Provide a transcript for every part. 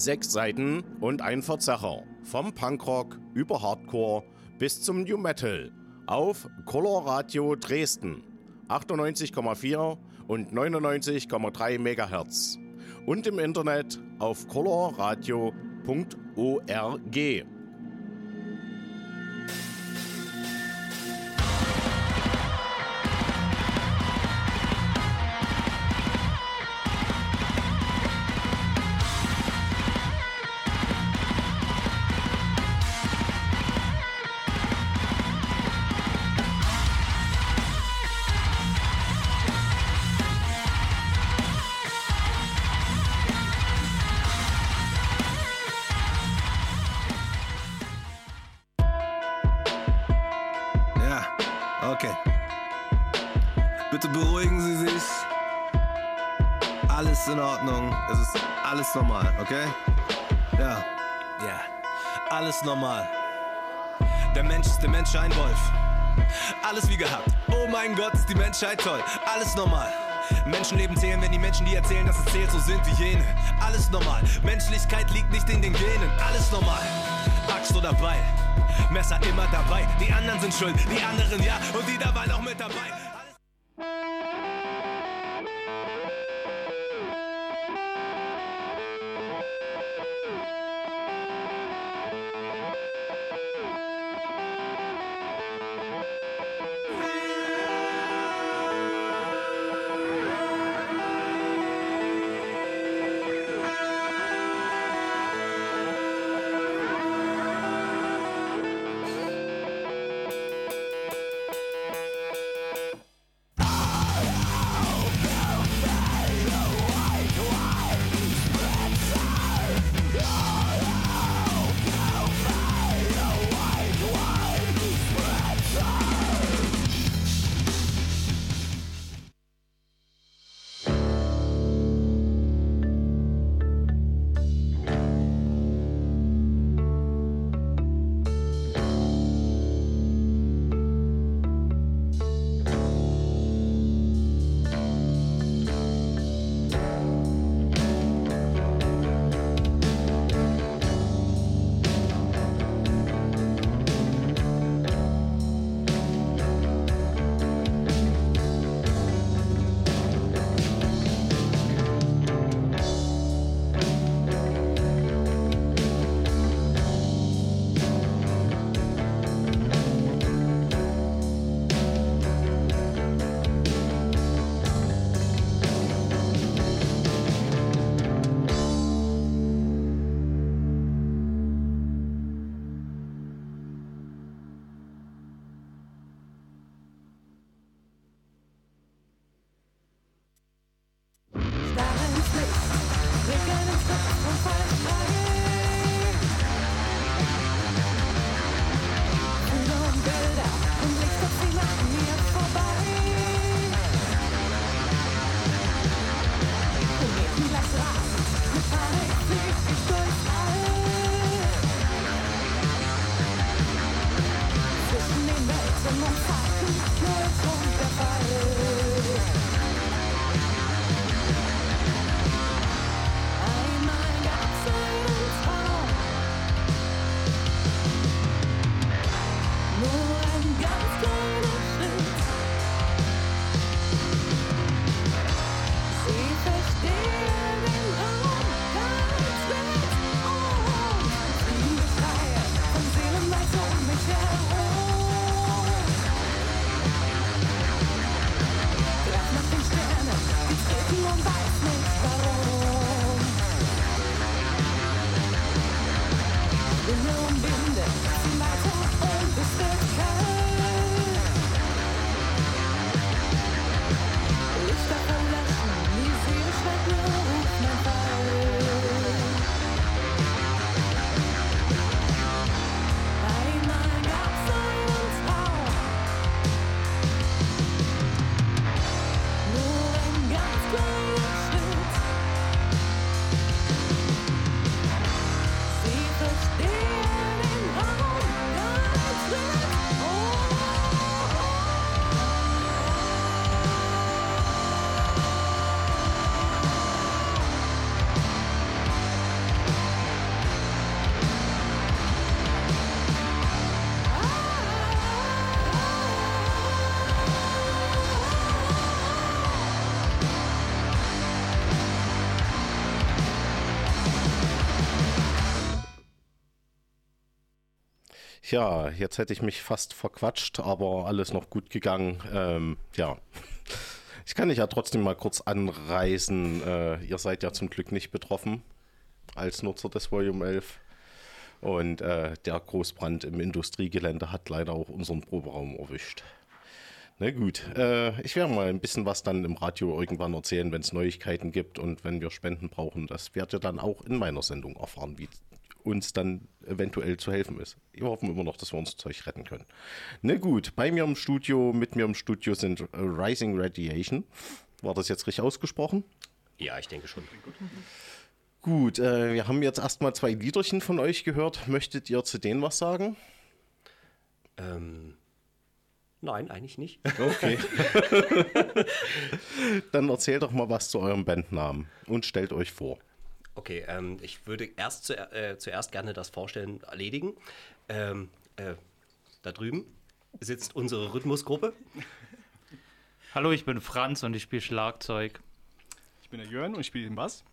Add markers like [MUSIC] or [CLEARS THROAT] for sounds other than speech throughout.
Sechs Seiten und ein Verzerrer. Vom Punkrock über Hardcore bis zum New Metal. Auf Color Radio Dresden. 98,4 und 99,3 MHz. Und im Internet auf colorradio.org. Alles normal. Der Mensch ist der Mensch ein Wolf. Alles wie gehabt. Oh mein Gott, ist die Menschheit toll. Alles normal. Menschenleben zählen, wenn die Menschen, die erzählen, dass es zählt, so sind wie jene. Alles normal. Menschlichkeit liegt nicht in den Genen. Alles normal. Axt oder Beil. Messer immer dabei. Die anderen sind schuld, die anderen ja. Und die dabei noch mit dabei. Ja, jetzt hätte ich mich fast verquatscht, aber alles noch gut gegangen. Ähm, ja. [LAUGHS] Ich kann dich ja trotzdem mal kurz anreißen. Äh, ihr seid ja zum Glück nicht betroffen als Nutzer des Volume 11. Und äh, der Großbrand im Industriegelände hat leider auch unseren Proberaum erwischt. Na gut, äh, ich werde mal ein bisschen was dann im Radio irgendwann erzählen, wenn es Neuigkeiten gibt und wenn wir Spenden brauchen. Das werdet ihr dann auch in meiner Sendung erfahren, wie uns dann eventuell zu helfen ist. Wir hoffen immer noch, dass wir uns Zeug retten können. Na gut, bei mir im Studio, mit mir im Studio sind Rising Radiation. War das jetzt richtig ausgesprochen? Ja, ich denke schon. Gut, äh, wir haben jetzt erstmal zwei Liederchen von euch gehört. Möchtet ihr zu denen was sagen? Ähm, Nein, eigentlich nicht. Okay. [LAUGHS] [LAUGHS] Dann erzählt doch mal was zu eurem Bandnamen und stellt euch vor. Okay, ähm, ich würde erst zu, äh, zuerst gerne das Vorstellen erledigen. Ähm, äh, da drüben sitzt unsere Rhythmusgruppe. Hallo, ich bin Franz und ich spiele Schlagzeug. Ich bin der Jörn und ich spiele den Bass.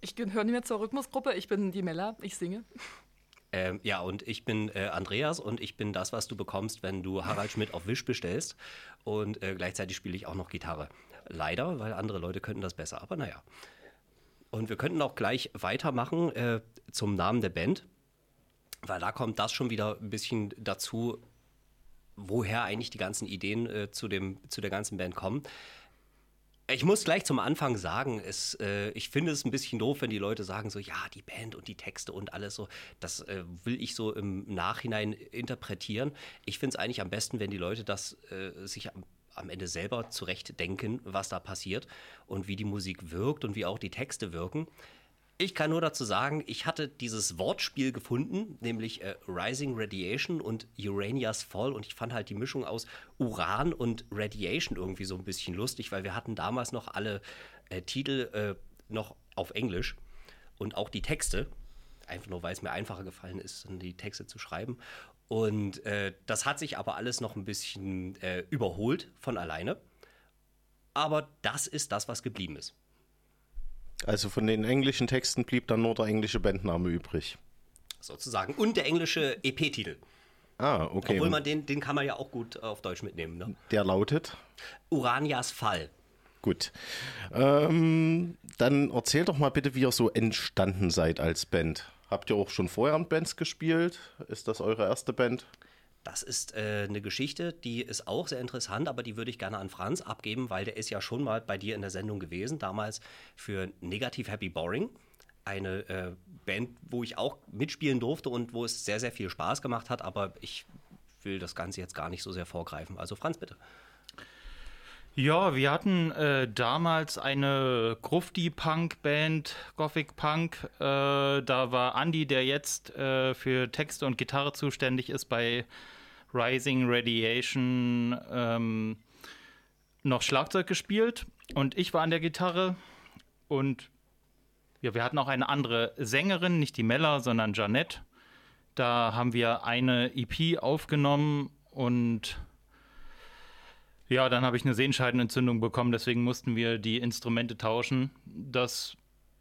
Ich gehöre nicht mehr zur Rhythmusgruppe, ich bin die Mella, ich singe. Ähm, ja, und ich bin äh, Andreas und ich bin das, was du bekommst, wenn du Harald Schmidt auf Wisch bestellst. Und äh, gleichzeitig spiele ich auch noch Gitarre. Leider, weil andere Leute könnten das besser, aber naja. Und wir könnten auch gleich weitermachen äh, zum Namen der Band, weil da kommt das schon wieder ein bisschen dazu, woher eigentlich die ganzen Ideen äh, zu, dem, zu der ganzen Band kommen. Ich muss gleich zum Anfang sagen, es, äh, ich finde es ein bisschen doof, wenn die Leute sagen so, ja, die Band und die Texte und alles so, das äh, will ich so im Nachhinein interpretieren. Ich finde es eigentlich am besten, wenn die Leute das äh, sich am, Ende selber zurechtdenken, was da passiert und wie die Musik wirkt und wie auch die Texte wirken. Ich kann nur dazu sagen, ich hatte dieses Wortspiel gefunden, nämlich äh, Rising Radiation und Urania's Fall. Und ich fand halt die Mischung aus Uran und Radiation irgendwie so ein bisschen lustig, weil wir hatten damals noch alle äh, Titel äh, noch auf Englisch und auch die Texte. Einfach nur, weil es mir einfacher gefallen ist, die Texte zu schreiben. Und äh, das hat sich aber alles noch ein bisschen äh, überholt von alleine. Aber das ist das, was geblieben ist. Also von den englischen Texten blieb dann nur der englische Bandname übrig. Sozusagen. Und der englische EP-Titel. Ah, okay. Obwohl man den, den kann man ja auch gut auf Deutsch mitnehmen. Ne? Der lautet? Uranias Fall. Gut. Ähm, dann erzähl doch mal bitte, wie ihr so entstanden seid als Band. Habt ihr auch schon vorher in Bands gespielt? Ist das eure erste Band? Das ist äh, eine Geschichte, die ist auch sehr interessant, aber die würde ich gerne an Franz abgeben, weil der ist ja schon mal bei dir in der Sendung gewesen, damals für Negative Happy Boring. Eine äh, Band, wo ich auch mitspielen durfte und wo es sehr, sehr viel Spaß gemacht hat, aber ich will das Ganze jetzt gar nicht so sehr vorgreifen. Also Franz, bitte. Ja, wir hatten äh, damals eine Grufti-Punk-Band, Gothic Punk. Äh, da war Andy, der jetzt äh, für Texte und Gitarre zuständig ist bei Rising Radiation, ähm, noch Schlagzeug gespielt. Und ich war an der Gitarre. Und ja, wir hatten auch eine andere Sängerin, nicht die Mella, sondern Janette. Da haben wir eine EP aufgenommen und ja, dann habe ich eine Sehenscheidenentzündung bekommen, deswegen mussten wir die Instrumente tauschen. Das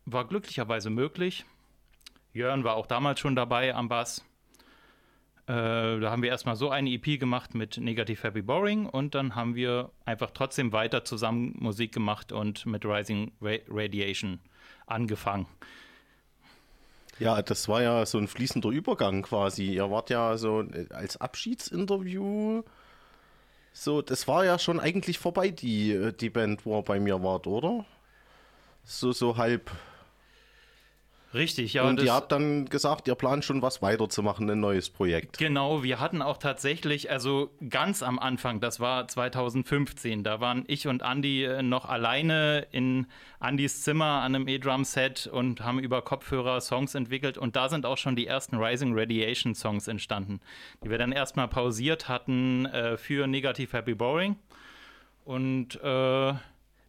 war glücklicherweise möglich. Jörn war auch damals schon dabei am Bass. Äh, da haben wir erstmal so eine EP gemacht mit Negative Happy Boring und dann haben wir einfach trotzdem weiter zusammen Musik gemacht und mit Rising Radiation angefangen. Ja, das war ja so ein fließender Übergang quasi. Ihr wart ja so als Abschiedsinterview so, das war ja schon eigentlich vorbei, die, äh, die Band, wo er bei mir wart, oder? So, so halb. Richtig, ja. Und ihr habt dann gesagt, ihr plant schon was weiterzumachen, ein neues Projekt. Genau, wir hatten auch tatsächlich, also ganz am Anfang, das war 2015, da waren ich und Andy äh, noch alleine in Andys Zimmer an einem E-Drum-Set und haben über Kopfhörer Songs entwickelt und da sind auch schon die ersten Rising Radiation Songs entstanden, die wir dann erstmal pausiert hatten äh, für Negative Happy Boring. Und äh, ja,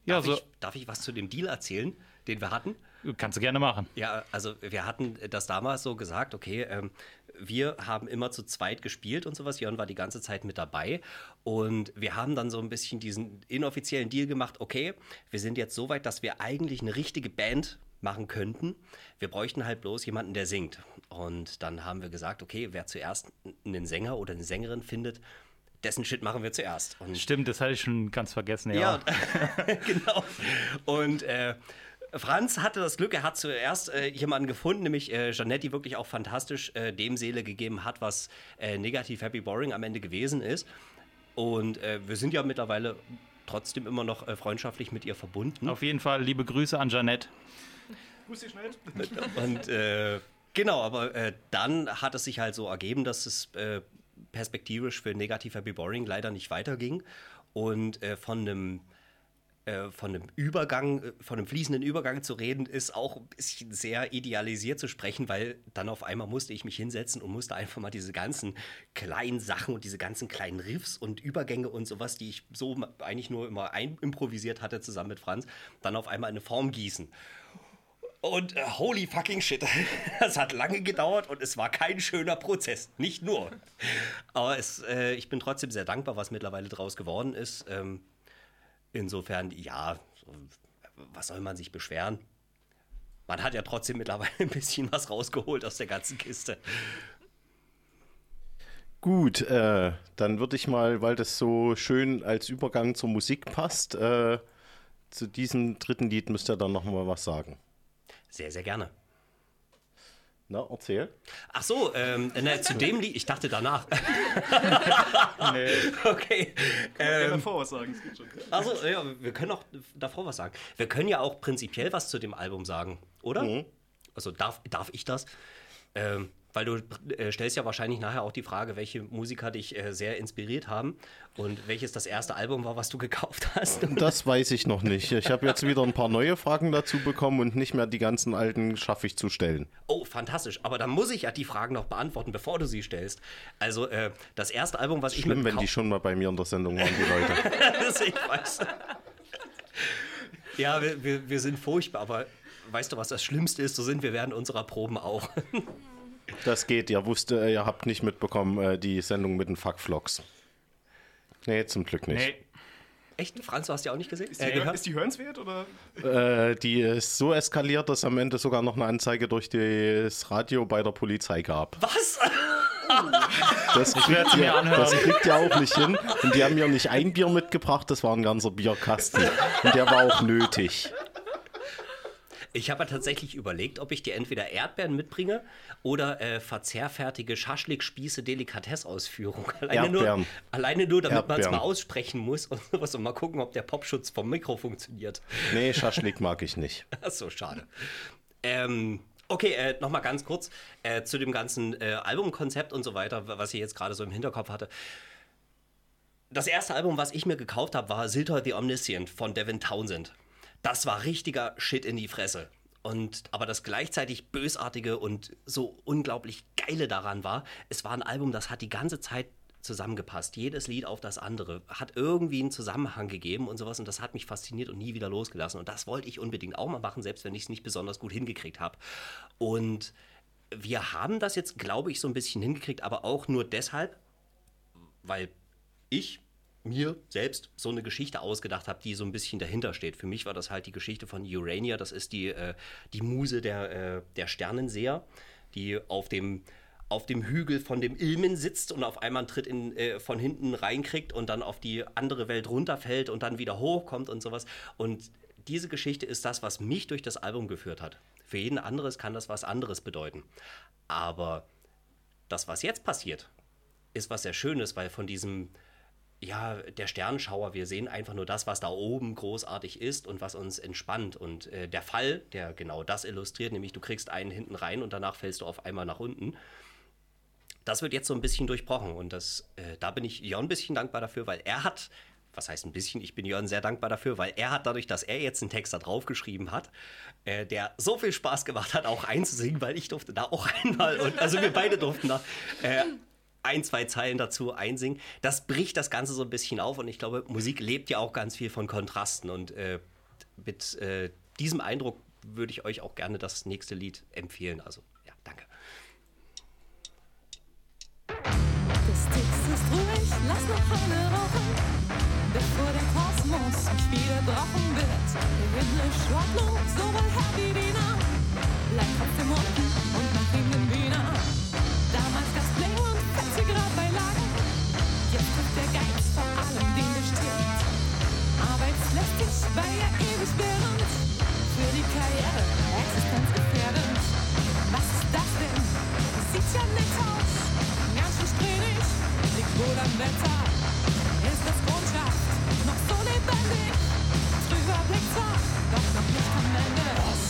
darf so. Ich, darf ich was zu dem Deal erzählen, den wir hatten? Kannst du gerne machen. Ja, also wir hatten das damals so gesagt, okay, ähm, wir haben immer zu zweit gespielt und sowas. Jörn war die ganze Zeit mit dabei. Und wir haben dann so ein bisschen diesen inoffiziellen Deal gemacht, okay, wir sind jetzt so weit, dass wir eigentlich eine richtige Band machen könnten. Wir bräuchten halt bloß jemanden, der singt. Und dann haben wir gesagt, okay, wer zuerst einen Sänger oder eine Sängerin findet, dessen Shit machen wir zuerst. Und Stimmt, das hatte ich schon ganz vergessen, ja. Ja, [LAUGHS] genau. Und äh, Franz hatte das Glück, er hat zuerst äh, jemanden gefunden, nämlich äh, Jeanette, die wirklich auch fantastisch äh, dem Seele gegeben hat, was äh, negativ Happy Boring am Ende gewesen ist. Und äh, wir sind ja mittlerweile trotzdem immer noch äh, freundschaftlich mit ihr verbunden. Auf jeden Fall liebe Grüße an Jeanette. Grüß dich, Jeanette. [LAUGHS] Und äh, genau, aber äh, dann hat es sich halt so ergeben, dass es äh, perspektivisch für Negativ Happy Boring leider nicht weiterging. Und äh, von einem von einem Übergang, äh, von einem fließenden Übergang zu reden, ist auch ein bisschen sehr idealisiert zu sprechen, weil dann auf einmal musste ich mich hinsetzen und musste einfach mal diese ganzen kleinen Sachen und diese ganzen kleinen Riffs und Übergänge und sowas, die ich so eigentlich nur immer improvisiert hatte zusammen mit Franz, dann auf einmal in eine Form gießen. Und äh, holy fucking shit, [LAUGHS] das hat lange gedauert und es war kein schöner Prozess. Nicht nur. Aber es, äh, ich bin trotzdem sehr dankbar, was mittlerweile draus geworden ist. Ähm, Insofern, ja, was soll man sich beschweren? Man hat ja trotzdem mittlerweile ein bisschen was rausgeholt aus der ganzen Kiste. Gut, äh, dann würde ich mal, weil das so schön als Übergang zur Musik passt, äh, zu diesem dritten Lied müsst ihr dann nochmal was sagen. Sehr, sehr gerne. Na, erzähl. Ach so, ähm, na, zu dem Lied, ich dachte danach. [LAUGHS] nee. Okay. Ähm, davor was sagen. Also, ja, wir können auch davor was sagen. Wir können ja auch prinzipiell was zu dem Album sagen, oder? Mhm. Also, darf, darf ich das? Ähm, weil du äh, stellst ja wahrscheinlich nachher auch die Frage, welche Musiker dich äh, sehr inspiriert haben und welches das erste Album war, was du [LAUGHS] gekauft hast. [LAUGHS] Das weiß ich noch nicht. Ich habe jetzt wieder ein paar neue Fragen dazu bekommen und nicht mehr die ganzen alten schaffe ich zu stellen. Oh, fantastisch. Aber dann muss ich ja die Fragen noch beantworten, bevor du sie stellst. Also äh, das erste Album, was Schlimm, ich Schlimm, wenn die schon mal bei mir in der Sendung waren, die Leute. [LAUGHS] das ich weiß. Ja, wir, wir, wir sind furchtbar, aber weißt du, was das Schlimmste ist? So sind wir während unserer Proben auch. Das geht. Ihr wusste, äh, ihr habt nicht mitbekommen, äh, die Sendung mit den Fuckflocks. Nee, zum Glück nicht. Nee. Echt? Franz, du hast die auch nicht gesehen? Ist die, äh, ist die hörenswert? Oder? Äh, die ist so eskaliert, dass am Ende sogar noch eine Anzeige durch das Radio bei der Polizei gab. Was? Das kriegt, ihr, das kriegt ihr auch nicht hin. Und die haben mir nicht ein Bier mitgebracht, das war ein ganzer Bierkasten. Und der war auch nötig. Ich habe tatsächlich überlegt, ob ich dir entweder Erdbeeren mitbringe oder äh, verzehrfertige Schaschlik-Spieße Delikatessausführung. [LAUGHS] Alleine Erdbeeren. nur, alleine nur damit man es mal aussprechen muss und [LAUGHS] sowas und mal gucken, ob der Popschutz vom Mikro funktioniert. Nee, Schaschlik mag ich nicht. [LAUGHS] Ach so, schade. Ähm, Okay, äh, nochmal ganz kurz äh, zu dem ganzen äh, Albumkonzept und so weiter, was ich jetzt gerade so im Hinterkopf hatte. Das erste Album, was ich mir gekauft habe, war Silter the Omniscient von Devin Townsend. Das war richtiger Shit in die Fresse. Und aber das gleichzeitig bösartige und so unglaublich geile daran war, es war ein Album, das hat die ganze Zeit zusammengepasst. Jedes Lied auf das andere hat irgendwie einen Zusammenhang gegeben und sowas und das hat mich fasziniert und nie wieder losgelassen. Und das wollte ich unbedingt auch mal machen, selbst wenn ich es nicht besonders gut hingekriegt habe. Und wir haben das jetzt, glaube ich, so ein bisschen hingekriegt, aber auch nur deshalb, weil ich mir selbst so eine Geschichte ausgedacht habe, die so ein bisschen dahinter steht. Für mich war das halt die Geschichte von Urania, das ist die, äh, die Muse der, äh, der Sternenseher, die auf dem, auf dem Hügel von dem Ilmen sitzt und auf einmal einen Tritt in, äh, von hinten reinkriegt und dann auf die andere Welt runterfällt und dann wieder hochkommt und sowas. Und diese Geschichte ist das, was mich durch das Album geführt hat. Für jeden anderes kann das was anderes bedeuten. Aber das, was jetzt passiert, ist was sehr Schönes, weil von diesem ja, der Sternschauer, wir sehen einfach nur das, was da oben großartig ist und was uns entspannt. Und äh, der Fall, der genau das illustriert, nämlich du kriegst einen hinten rein und danach fällst du auf einmal nach unten. Das wird jetzt so ein bisschen durchbrochen und das, äh, da bin ich Jörn ein bisschen dankbar dafür, weil er hat, was heißt ein bisschen, ich bin Jörn sehr dankbar dafür, weil er hat dadurch, dass er jetzt einen Text da drauf geschrieben hat, äh, der so viel Spaß gemacht hat, auch einzusingen, weil ich durfte da auch [LAUGHS] einmal und also wir beide durften da äh, ein, zwei Zeilen dazu einsingen. Das bricht das Ganze so ein bisschen auf und ich glaube, Musik lebt ja auch ganz viel von Kontrasten und äh, mit äh, diesem Eindruck würde ich euch auch gerne das nächste Lied empfehlen. Also, ja, danke. Das Tix ist ruhig, lass noch eine rauchen, bevor der Kosmos ein brauchen wird. Der Himmel schwarz, so weit her wie die Nacht, bleibt auf dem Mund und nach ihm Karriere existenzgefährdend. Was ist das denn? Das sieht ja nett aus. Ganz schön strähnig, liegt wohl am Wetter. Ist das Grundschaft noch so lebendig? Drüber blickt's doch noch nicht am Ende.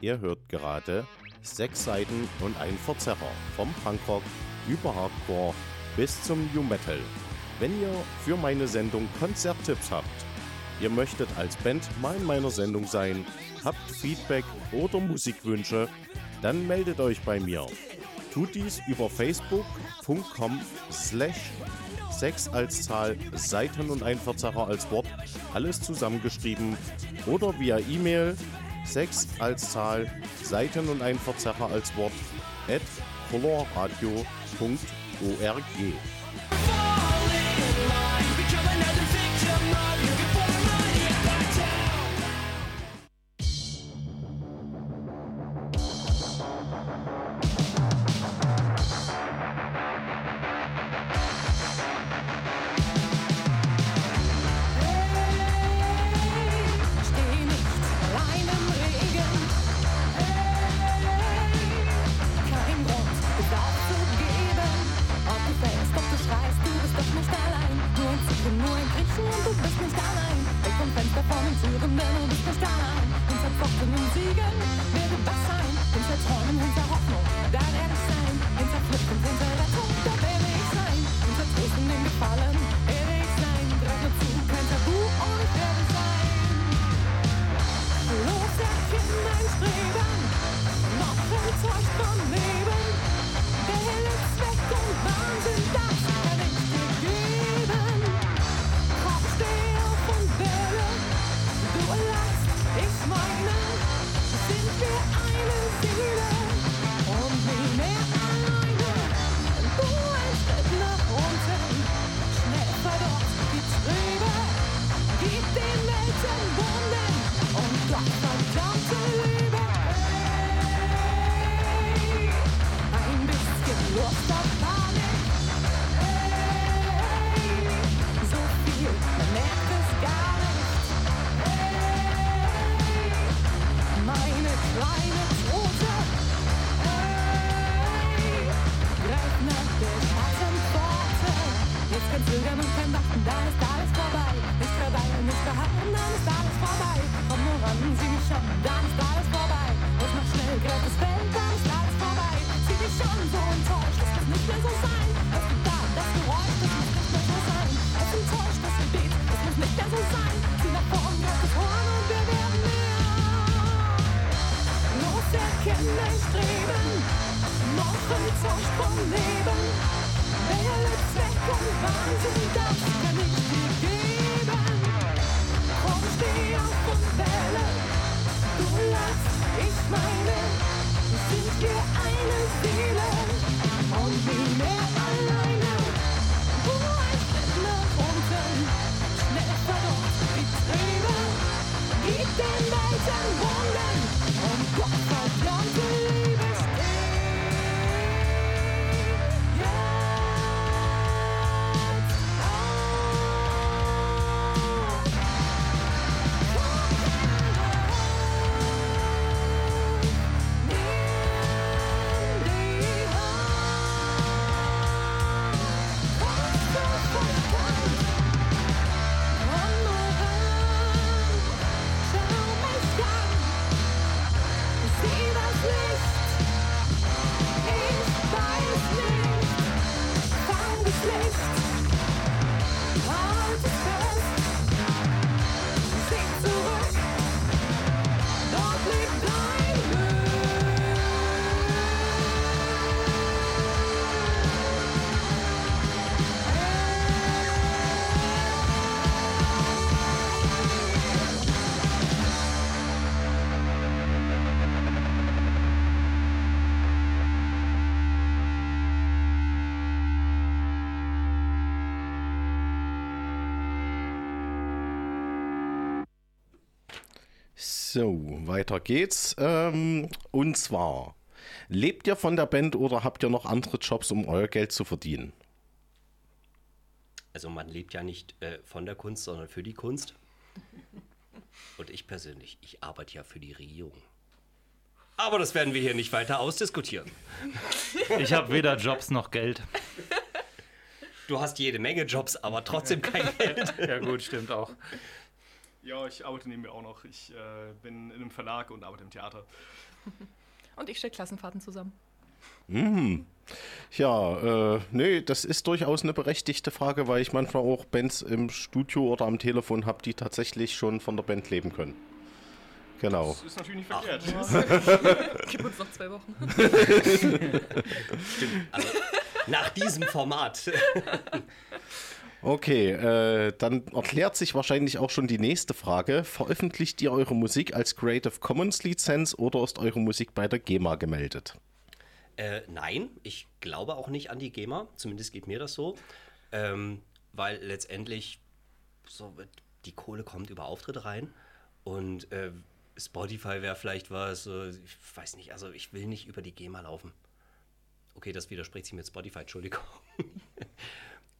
Ihr hört gerade sechs Seiten und ein Verzerrer vom Punkrock über Hardcore bis zum New Metal. Wenn ihr für meine Sendung Konzerttipps habt, ihr möchtet als Band mal in meiner Sendung sein, habt Feedback oder Musikwünsche, dann meldet euch bei mir. Tut dies über facebook.com slash 6 als Zahl, Seiten und ein Verzerrer als Wort, alles zusammengeschrieben oder via E-Mail 6 als Zahl, Seiten und ein Verzerrer als Wort at colorradio.org. So, weiter geht's. Ähm, und zwar, lebt ihr von der Band oder habt ihr noch andere Jobs, um euer Geld zu verdienen? Also man lebt ja nicht äh, von der Kunst, sondern für die Kunst. [LAUGHS] Und ich persönlich, ich arbeite ja für die Regierung. Aber das werden wir hier nicht weiter ausdiskutieren. [LAUGHS] Ich habe weder Jobs noch Geld. Du hast jede Menge Jobs, aber trotzdem kein [LAUGHS] Geld. Ja gut, stimmt auch. Ja, ich arbeite neben mir auch noch. Ich äh, bin in einem Verlag und arbeite im Theater. [LAUGHS] Und ich stelle Klassenfahrten zusammen. Ja, äh, nee, das ist durchaus eine berechtigte Frage, weil ich manchmal auch Bands im Studio oder am Telefon habe, die tatsächlich schon von der Band leben können. Genau. Das ist natürlich nicht verkehrt. [LAUGHS] Gib uns noch zwei Wochen. [LAUGHS] Also nach diesem Format. Okay, äh, dann erklärt sich wahrscheinlich auch schon die nächste Frage. Veröffentlicht ihr eure Musik als Creative Commons Lizenz oder ist eure Musik bei der GEMA gemeldet? Äh, nein, ich glaube auch nicht an die GEMA, zumindest geht mir das so, ähm, weil letztendlich so die Kohle kommt über Auftritte rein und äh, Spotify wäre vielleicht was, ich weiß nicht, also ich will nicht über die GEMA laufen. Okay, das widerspricht sich mit Spotify, Entschuldigung. [LAUGHS]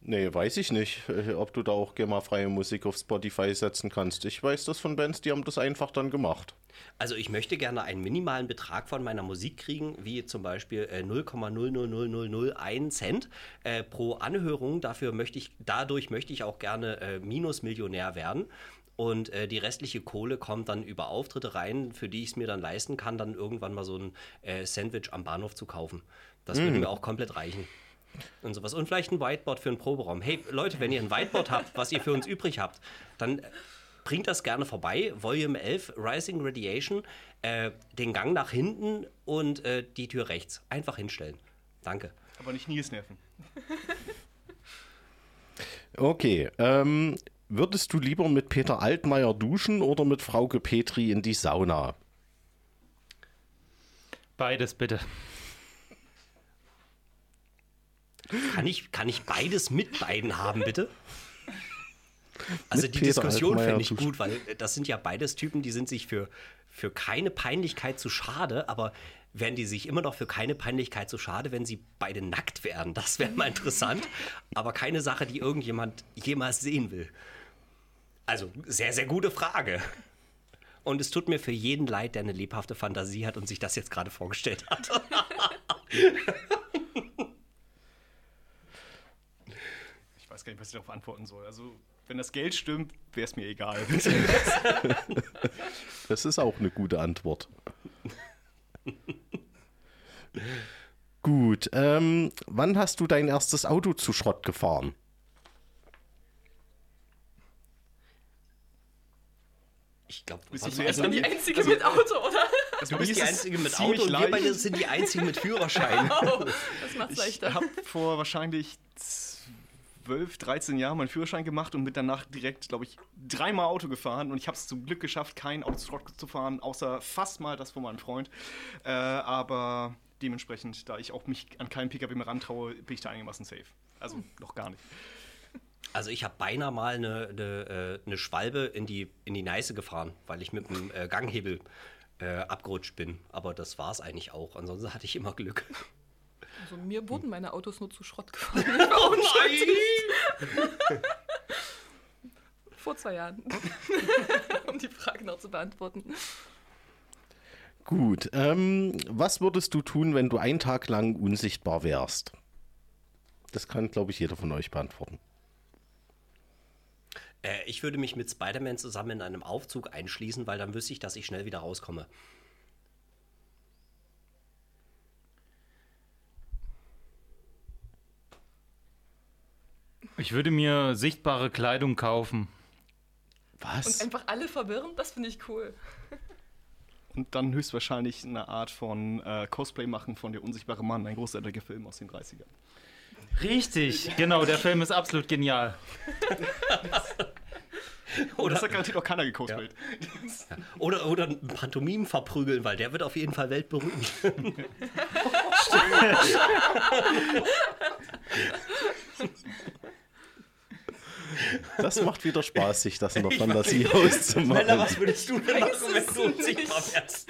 Nee, weiß ich nicht, äh, ob du da auch GEMA-freie Musik auf Spotify setzen kannst. Ich weiß das von Bands, die haben das einfach dann gemacht. Also ich möchte gerne einen minimalen Betrag von meiner Musik kriegen, wie zum Beispiel äh, 0,00001 Cent äh, pro Anhörung. Dafür möchte ich, dadurch möchte ich auch gerne äh, Minusmillionär werden. Und äh, die restliche Kohle kommt dann über Auftritte rein, für die ich es mir dann leisten kann, dann irgendwann mal so ein äh, Sandwich am Bahnhof zu kaufen. Das würde mir auch komplett reichen. Und sowas. Und vielleicht ein Whiteboard für einen Proberaum. Hey Leute, wenn ihr ein Whiteboard habt, was ihr für uns übrig habt, dann äh, bringt das gerne vorbei. Volume 11, Rising Radiation, äh, den Gang nach hinten und äh, die Tür rechts. Einfach hinstellen. Danke. Aber nicht Nils nerven. Okay, ähm, würdest du lieber mit Peter Altmaier duschen oder mit Frauke Petri in die Sauna? Beides bitte. Kann ich, kann ich beides mit beiden haben, bitte? Also Mit die Peter Diskussion finde ich gut, weil das sind ja beides Typen, die sind sich für, für keine Peinlichkeit zu schade, aber wären die sich immer noch für keine Peinlichkeit zu schade, wenn sie beide nackt wären? Das wäre mal interessant, aber keine Sache, die irgendjemand jemals sehen will. Also sehr, sehr gute Frage. Und es tut mir für jeden leid, der eine lebhafte Fantasie hat und sich das jetzt gerade vorgestellt hat. [LAUGHS] Ich weiß gar nicht, was ich darauf antworten soll. Also, wenn das Geld stimmt, wäre es mir egal. [LAUGHS] Das ist auch eine gute Antwort. [LAUGHS] Gut, ähm, wann hast du dein erstes Auto zu Schrott gefahren? Ich glaube, Bist du zuerst also- Die einzige mit Auto, oder? [LAUGHS] Also, Du bist die Einzige mit Auto und wir beide sind die Einzigen mit Führerschein. Oh, das macht's Ich leichter. habe vor wahrscheinlich 12, 13 Jahren meinen Führerschein gemacht und bin danach direkt, glaube ich, dreimal Auto gefahren. Und ich habe es zum Glück geschafft, kein Auto zu fahren, außer fast mal das von meinem Freund. Äh, aber dementsprechend, da ich auch mich an keinen PKW mehr rantraue, bin ich da einigermaßen safe. Also noch gar nicht. Also ich habe beinahe mal eine, eine, äh, eine Schwalbe in die, in die Neiße gefahren, weil ich mit dem äh, Ganghebel äh, abgerutscht bin. Aber das war es eigentlich auch. Ansonsten hatte ich immer Glück. Also mir wurden meine Autos nur zu Schrott gefahren. War [LAUGHS] unschuldig. Vor zwei Jahren. [LAUGHS] um die Frage noch zu beantworten. Gut, ähm, was würdest du tun, wenn du einen Tag lang unsichtbar wärst? Das kann, glaube ich, jeder von euch beantworten. Äh, ich würde mich mit Spider-Man zusammen in einem Aufzug einschließen, weil dann wüsste ich, dass ich schnell wieder rauskomme. Ich würde mir sichtbare Kleidung kaufen. Und Was? einfach alle verwirren, das finde ich cool. Und dann höchstwahrscheinlich eine Art von äh, Cosplay machen von Der unsichtbare Mann, ein großartiger Film aus den 30ern. Richtig, genau, der Film ist absolut genial. Oh, das hat garantiert auch keiner gecosplayt. Oder, oder einen Pantomimen verprügeln, weil der wird auf jeden Fall weltberühmt. [LAUGHS] [LAUGHS] Das macht wieder Spaß, sich das in der Fantasie auszumachen. Mella, was würdest du denn machen, wenn du unsichtbar nicht. wärst?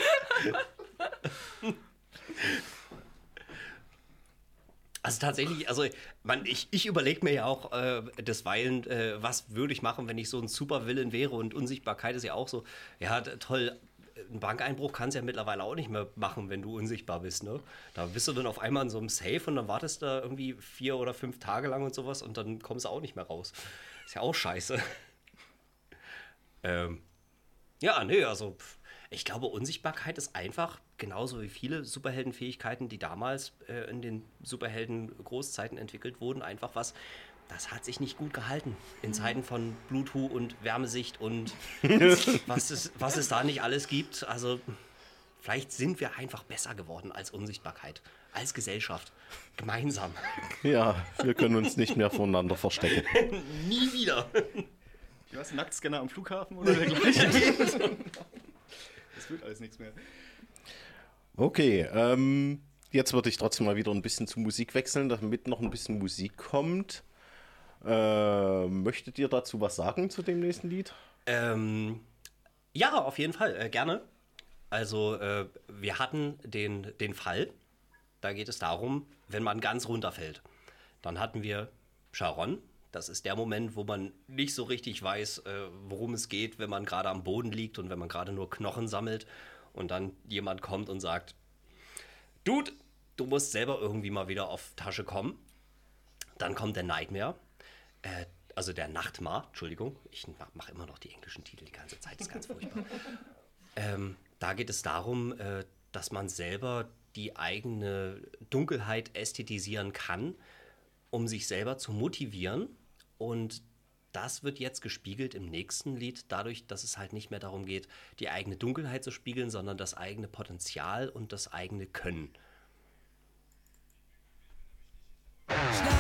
Also tatsächlich, also man, ich, ich überlege mir ja auch äh, desweilen, äh, was würde ich machen, wenn ich so ein Supervillain wäre und Unsichtbarkeit ist ja auch so, ja toll, ein Bankeinbruch kannst du ja mittlerweile auch nicht mehr machen, wenn du unsichtbar bist, ne? Da bist du dann auf einmal in so einem Safe und dann wartest du da irgendwie vier oder fünf Tage lang und sowas und dann kommst du auch nicht mehr raus. Ist ja auch scheiße. [LAUGHS] ähm, ja, nee, also ich glaube, Unsichtbarkeit ist einfach genauso wie viele Superheldenfähigkeiten, die damals äh, in den Superhelden-Großzeiten entwickelt wurden, einfach was, das hat sich nicht gut gehalten. In Zeiten von Bluetooth und Wärmesicht und [LAUGHS] was, es, was es da nicht alles gibt. Also vielleicht sind wir einfach besser geworden als Unsichtbarkeit, als Gesellschaft. Gemeinsam. [LAUGHS] Ja, wir können uns nicht mehr voneinander verstecken. [LAUGHS] Nie wieder. Ich weiß, Nacktscanner am Flughafen oder dergleichen. [LAUGHS] das wird alles nichts mehr. Okay, ähm, jetzt würde ich trotzdem mal wieder ein bisschen zu Musik wechseln, damit noch ein bisschen Musik kommt. Äh, möchtet ihr dazu was sagen zu dem nächsten Lied? Ähm, ja, auf jeden Fall, äh, gerne. Also, äh, wir hatten den, den Fall, da geht es darum, wenn man ganz runterfällt. Dann hatten wir Sharon. Das ist der Moment, wo man nicht so richtig weiß, äh, worum es geht, wenn man gerade am Boden liegt und wenn man gerade nur Knochen sammelt und dann jemand kommt und sagt, Dude, du musst selber irgendwie mal wieder auf Tasche kommen. Dann kommt der Nightmare, äh, also der Nachtmar, Entschuldigung, ich mache immer noch die englischen Titel die ganze Zeit, das ist ganz furchtbar. [LAUGHS] ähm, da geht es darum, äh, dass man selber die eigene Dunkelheit ästhetisieren kann, um sich selber zu motivieren und das wird jetzt gespiegelt im nächsten Lied, dadurch, dass es halt nicht mehr darum geht, die eigene Dunkelheit zu spiegeln, sondern das eigene Potenzial und das eigene Können. Schlage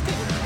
still,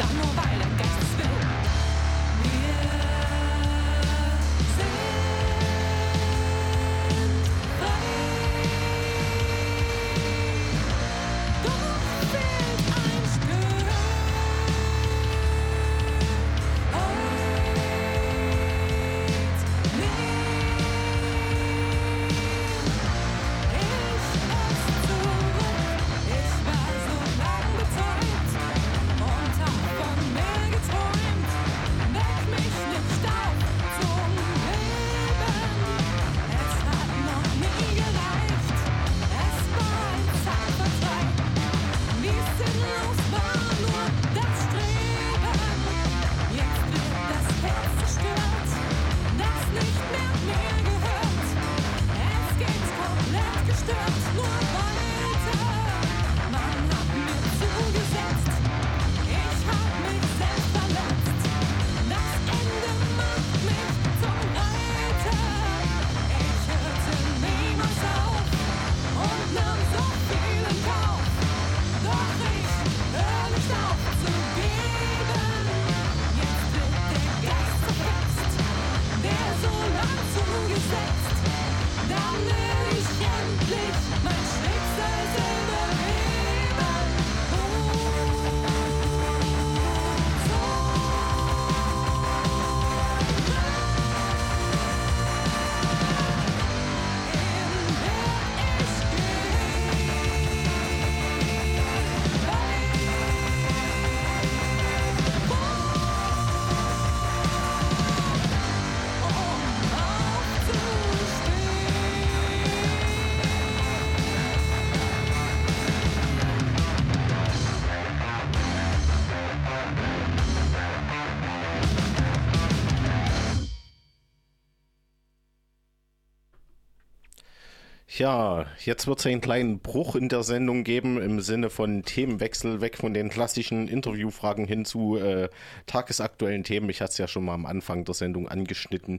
Ja, jetzt wird es einen kleinen Bruch in der Sendung geben im Sinne von Themenwechsel weg von den klassischen Interviewfragen hin zu äh, tagesaktuellen Themen. Ich hatte es ja schon mal am Anfang der Sendung angeschnitten.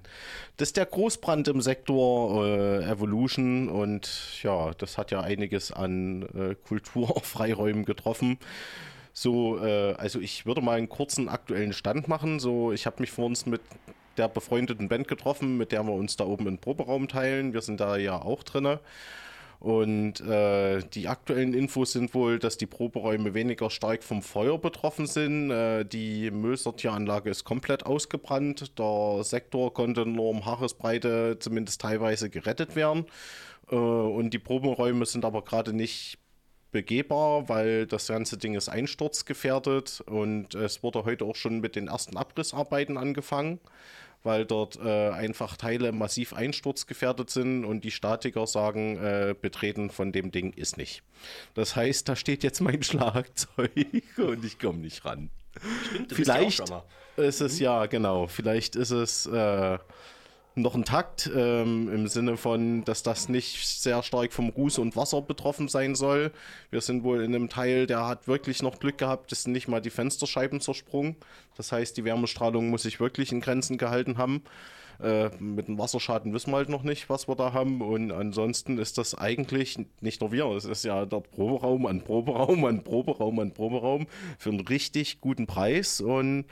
Das ist der Großbrand im Sektor äh, Evolution und ja, das hat ja einiges an äh, Kulturfreiräumen getroffen. So, äh, also ich würde mal einen kurzen aktuellen Stand machen. So, ich habe mich vor uns mit der befreundeten Band getroffen, mit der wir uns da oben im Proberaum teilen. Wir sind da ja auch drinne. Und äh, die aktuellen Infos sind wohl, dass die Proberäume weniger stark vom Feuer betroffen sind. Äh, die Müllsortieranlage ist komplett ausgebrannt. Der Sektor konnte nur um Haaresbreite zumindest teilweise gerettet werden. Äh, und die Proberäume sind aber gerade nicht begehbar, weil das ganze Ding ist einsturzgefährdet und es wurde heute auch schon mit den ersten Abrissarbeiten angefangen, weil dort äh, einfach Teile massiv einsturzgefährdet sind und die Statiker sagen, äh, betreten von dem Ding ist nicht. Das heißt, da steht jetzt mein [LAUGHS] Schlagzeug und ich komme nicht ran. Stimmt, Vielleicht ist es ja, genau, vielleicht ist es äh, noch ein Takt ähm, im Sinne von, dass das nicht sehr stark vom Ruß und Wasser betroffen sein soll. Wir sind wohl in einem Teil, der hat wirklich noch Glück gehabt, es sind nicht mal die Fensterscheiben zersprungen. Das heißt, die Wärmestrahlung muss sich wirklich in Grenzen gehalten haben. Äh, mit dem Wasserschaden wissen wir halt noch nicht, was wir da haben. Und ansonsten ist das eigentlich nicht nur wir, es ist ja der Proberaum an Proberaum an Proberaum an Proberaum für einen richtig guten Preis. Und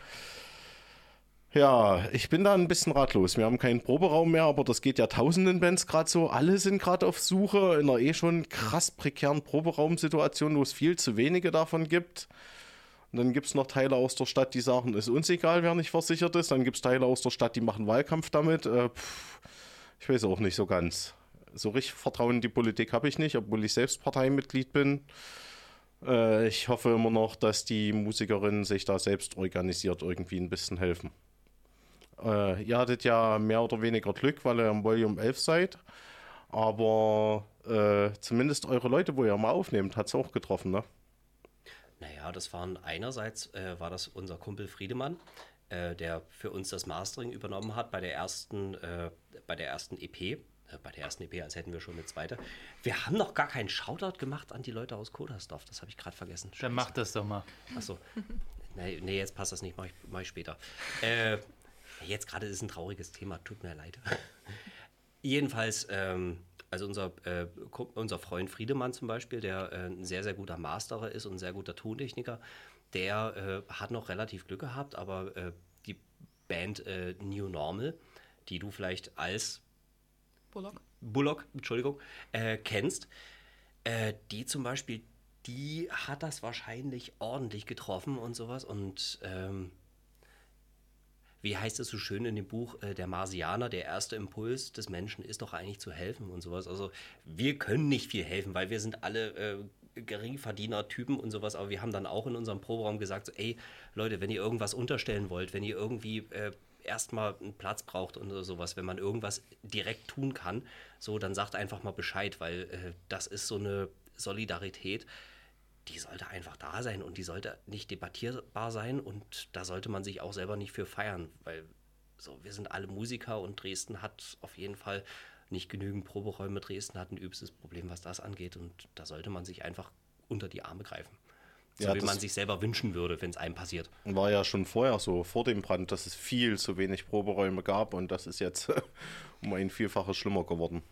ja, ich bin da ein bisschen ratlos. Wir haben keinen Proberaum mehr, aber das geht ja tausenden Bands gerade so. Alle sind gerade auf Suche in einer eh schon krass prekären Proberaumsituation, wo es viel zu wenige davon gibt. Und dann gibt es noch Teile aus der Stadt, die sagen, ist uns egal, wer nicht versichert ist. Dann gibt es Teile aus der Stadt, die machen Wahlkampf damit. Äh, pff, ich weiß auch nicht so ganz. So richtig Vertrauen in die Politik habe ich nicht, obwohl ich selbst Parteimitglied bin. Äh, ich hoffe immer noch, dass die Musikerinnen sich da selbst organisiert irgendwie ein bisschen helfen. Äh, ihr hattet ja mehr oder weniger Glück, weil ihr im Volume 11 seid. Aber äh, zumindest eure Leute, wo ihr mal aufnehmt, hat es auch getroffen, ne? Naja, Ja, das waren einerseits äh, war das unser Kumpel Friedemann, äh, der für uns das Mastering übernommen hat bei der ersten, äh, bei der ersten EP. Äh, bei der ersten EP, als hätten wir schon eine zweite. Wir haben noch gar keinen Shoutout gemacht an die Leute aus Kodersdorf. Das habe ich gerade vergessen. Dann mach das doch mal. Achso. [LAUGHS] Nee, nee, jetzt passt das nicht, mach ich, mach ich später. Äh, jetzt gerade ist ein trauriges Thema, tut mir leid. [LAUGHS] Jedenfalls, ähm, also unser, äh, unser Freund Friedemann zum Beispiel, der äh, ein sehr, sehr guter Masterer ist und ein sehr guter Tontechniker, der äh, hat noch relativ Glück gehabt, aber äh, die Band äh, New Normal, die du vielleicht als Bullock. Bullock, Entschuldigung, äh, kennst, die zum Beispiel, die hat das wahrscheinlich ordentlich getroffen und sowas. Und ähm, wie heißt es so schön in dem Buch, äh, der Marsianer, der erste Impuls des Menschen ist doch eigentlich zu helfen und sowas. Also wir können nicht viel helfen, weil wir sind alle äh, Geringverdiener-Typen und sowas, aber wir haben dann auch in unserem Proberaum gesagt, so, ey Leute, wenn ihr irgendwas unterstellen wollt, wenn ihr irgendwie äh, erstmal einen Platz braucht und sowas, wenn man irgendwas direkt tun kann, so, dann sagt einfach mal Bescheid, weil äh, das ist so eine Solidarität, die sollte einfach da sein und die sollte nicht debattierbar sein und da sollte man sich auch selber nicht für feiern, weil so, wir sind alle Musiker und Dresden hat auf jeden Fall nicht genügend Proberäume. Dresden hat ein übstes Problem, was das angeht und da sollte man sich einfach unter die Arme greifen. So Ja, wie man sich selber wünschen würde, wenn es einem passiert. War ja schon vorher so, vor dem Brand, dass es viel zu wenig Proberäume gab und das ist jetzt [LAUGHS] um ein Vielfaches schlimmer geworden.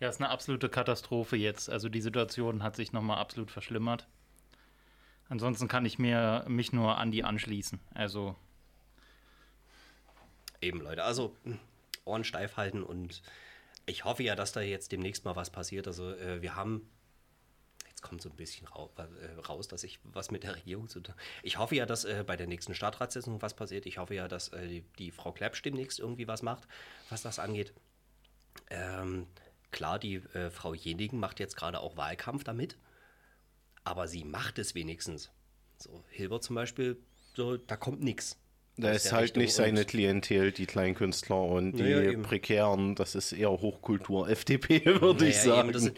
Ja, ist eine absolute Katastrophe jetzt. Also die Situation hat sich nochmal absolut verschlimmert. Ansonsten kann ich mir mich nur an die anschließen. Also Eben, Leute. Also mh, Ohren steif halten und ich hoffe ja, dass da jetzt demnächst mal was passiert. Also äh, wir haben, jetzt kommt so ein bisschen äh, raus, dass ich was mit der Regierung zu tun Ich hoffe ja, dass äh, bei der nächsten Stadtratssitzung was passiert. Ich hoffe ja, dass äh, die, die Frau Klepsch demnächst irgendwie was macht, was das angeht. Ähm, klar, die äh, Frau Jenigen macht jetzt gerade auch Wahlkampf damit, aber sie macht es wenigstens. So, Hilbert zum Beispiel, so, da kommt nichts. Da ist halt Richtung nicht seine Klientel, die Kleinkünstler und die eben. Prekären, das ist eher Hochkultur [LAUGHS] FDP, würde ich Naja, sagen. eben, das,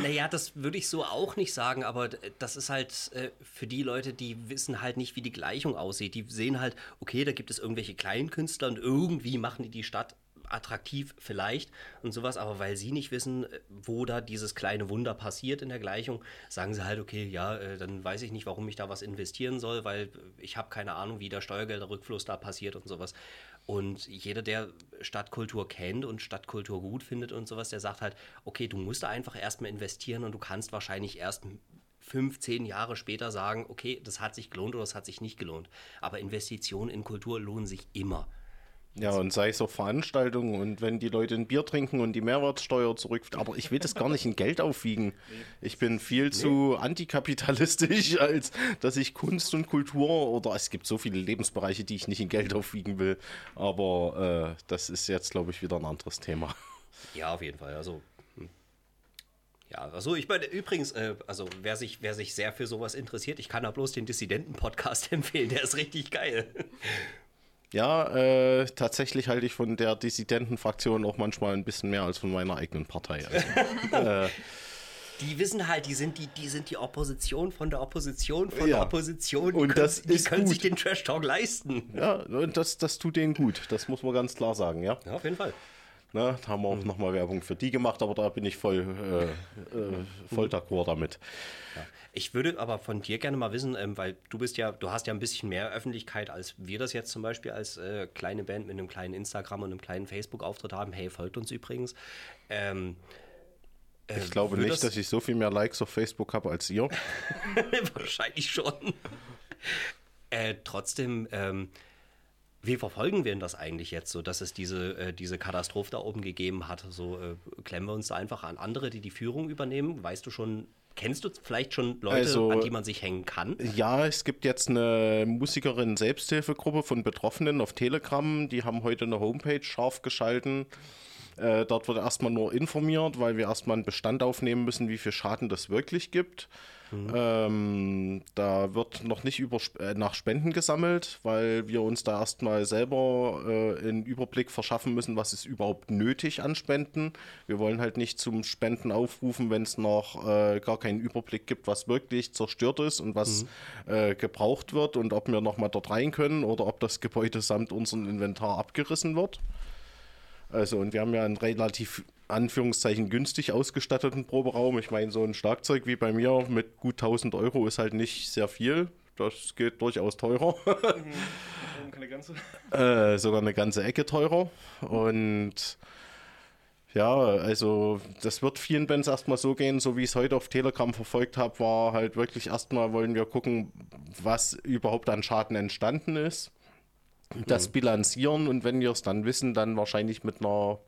naja, das würde ich so auch nicht sagen, aber das ist halt äh, für die Leute, die wissen halt nicht, wie die Gleichung aussieht. Die sehen halt, okay, da gibt es irgendwelche Kleinkünstler und irgendwie machen die die Stadt attraktiv vielleicht und sowas, aber weil sie nicht wissen, äh, wo da dieses kleine Wunder passiert in der Gleichung, sagen sie halt, okay, ja, äh, dann weiß ich nicht, warum ich da was investieren soll, weil äh, ich habe keine Ahnung, wie der Steuergelderrückfluss da passiert und sowas. Und jeder, der Stadtkultur kennt und Stadtkultur gut findet und sowas, der sagt halt, okay, du musst da einfach erstmal investieren und du kannst wahrscheinlich erst fünf, zehn Jahre später sagen, okay, das hat sich gelohnt oder das hat sich nicht gelohnt. Aber Investitionen in Kultur lohnen sich immer. Ja, und sei es auf Veranstaltungen und wenn die Leute ein Bier trinken und die Mehrwertsteuer zurück. Aber ich will das gar nicht in Geld aufwiegen. Ich bin viel zu antikapitalistisch, [LAUGHS] als dass ich Kunst und Kultur oder es gibt so viele Lebensbereiche, die ich nicht in Geld aufwiegen will. Aber äh, das ist jetzt, glaube ich, wieder ein anderes Thema. Ja, auf jeden Fall. Also, hm. ja, also ich meine, übrigens, äh, also wer sich, wer sich sehr für sowas interessiert, ich kann da bloß den Dissidenten-Podcast [LAUGHS] empfehlen, der ist richtig geil. Ja, äh, tatsächlich halte ich von der Dissidentenfraktion auch manchmal ein bisschen mehr als von meiner eigenen Partei. Also, [LAUGHS] Die wissen halt, die sind die, die sind die Opposition von der Opposition von Ja. der Opposition. Die Und können, das die ist können sich gut. den Trash Talk leisten. ja, und das, das tut denen gut. Das muss man ganz klar sagen, ja. Ja, auf jeden Fall. Ne, da haben wir auch nochmal Werbung für die gemacht, aber da bin ich voll, äh, äh, voll d'accord damit. Ich würde aber von dir gerne mal wissen, ähm, weil du bist ja, du hast ja ein bisschen mehr Öffentlichkeit, als wir das jetzt zum Beispiel als äh, kleine Band mit einem kleinen Instagram und einem kleinen Facebook-Auftritt haben. Hey, folgt uns übrigens. Ähm, äh, Ich glaube nicht, dass ich so viel mehr Likes auf Facebook habe als ihr. [LAUGHS] Wahrscheinlich schon. äh, trotzdem, ähm, wie verfolgen wir denn das eigentlich jetzt, so dass es diese, äh, diese Katastrophe da oben gegeben hat? So äh, klemmen wir uns da einfach an andere, die die Führung übernehmen? Weißt du schon, kennst du vielleicht schon Leute, Also- an die man sich hängen kann? Ja, es gibt jetzt eine Musikerin-Selbsthilfegruppe von Betroffenen auf Telegram. Die haben heute eine Homepage scharf geschalten. Äh, dort wird erstmal nur informiert, weil wir erstmal einen Bestand aufnehmen müssen, wie viel Schaden das wirklich gibt. Ähm, da wird noch nicht über, äh, nach Spenden gesammelt, weil wir uns da erstmal selber äh, einen Überblick verschaffen müssen, was ist überhaupt nötig an Spenden. Wir wollen halt nicht zum Spenden aufrufen, wenn es noch äh, gar keinen Überblick gibt, was wirklich zerstört ist und was äh, gebraucht wird und ob wir nochmal dort rein können oder ob das Gebäude samt unserem Inventar abgerissen wird. Also, und wir haben ja einen relativ, Anführungszeichen, günstig ausgestatteten Proberaum. Ich meine, so ein Schlagzeug wie bei mir mit gut 1000 Euro ist halt nicht sehr viel. Das geht durchaus teurer. [LAUGHS] Ganze? äh, sogar eine ganze Ecke teurer. Und ja, also das wird vielen Bands erstmal so gehen, so wie ich es heute auf Telegram verfolgt habe, war halt wirklich erstmal wollen wir gucken, was überhaupt an Schaden entstanden ist. Das bilanzieren und wenn wir es dann wissen, dann wahrscheinlich mit einer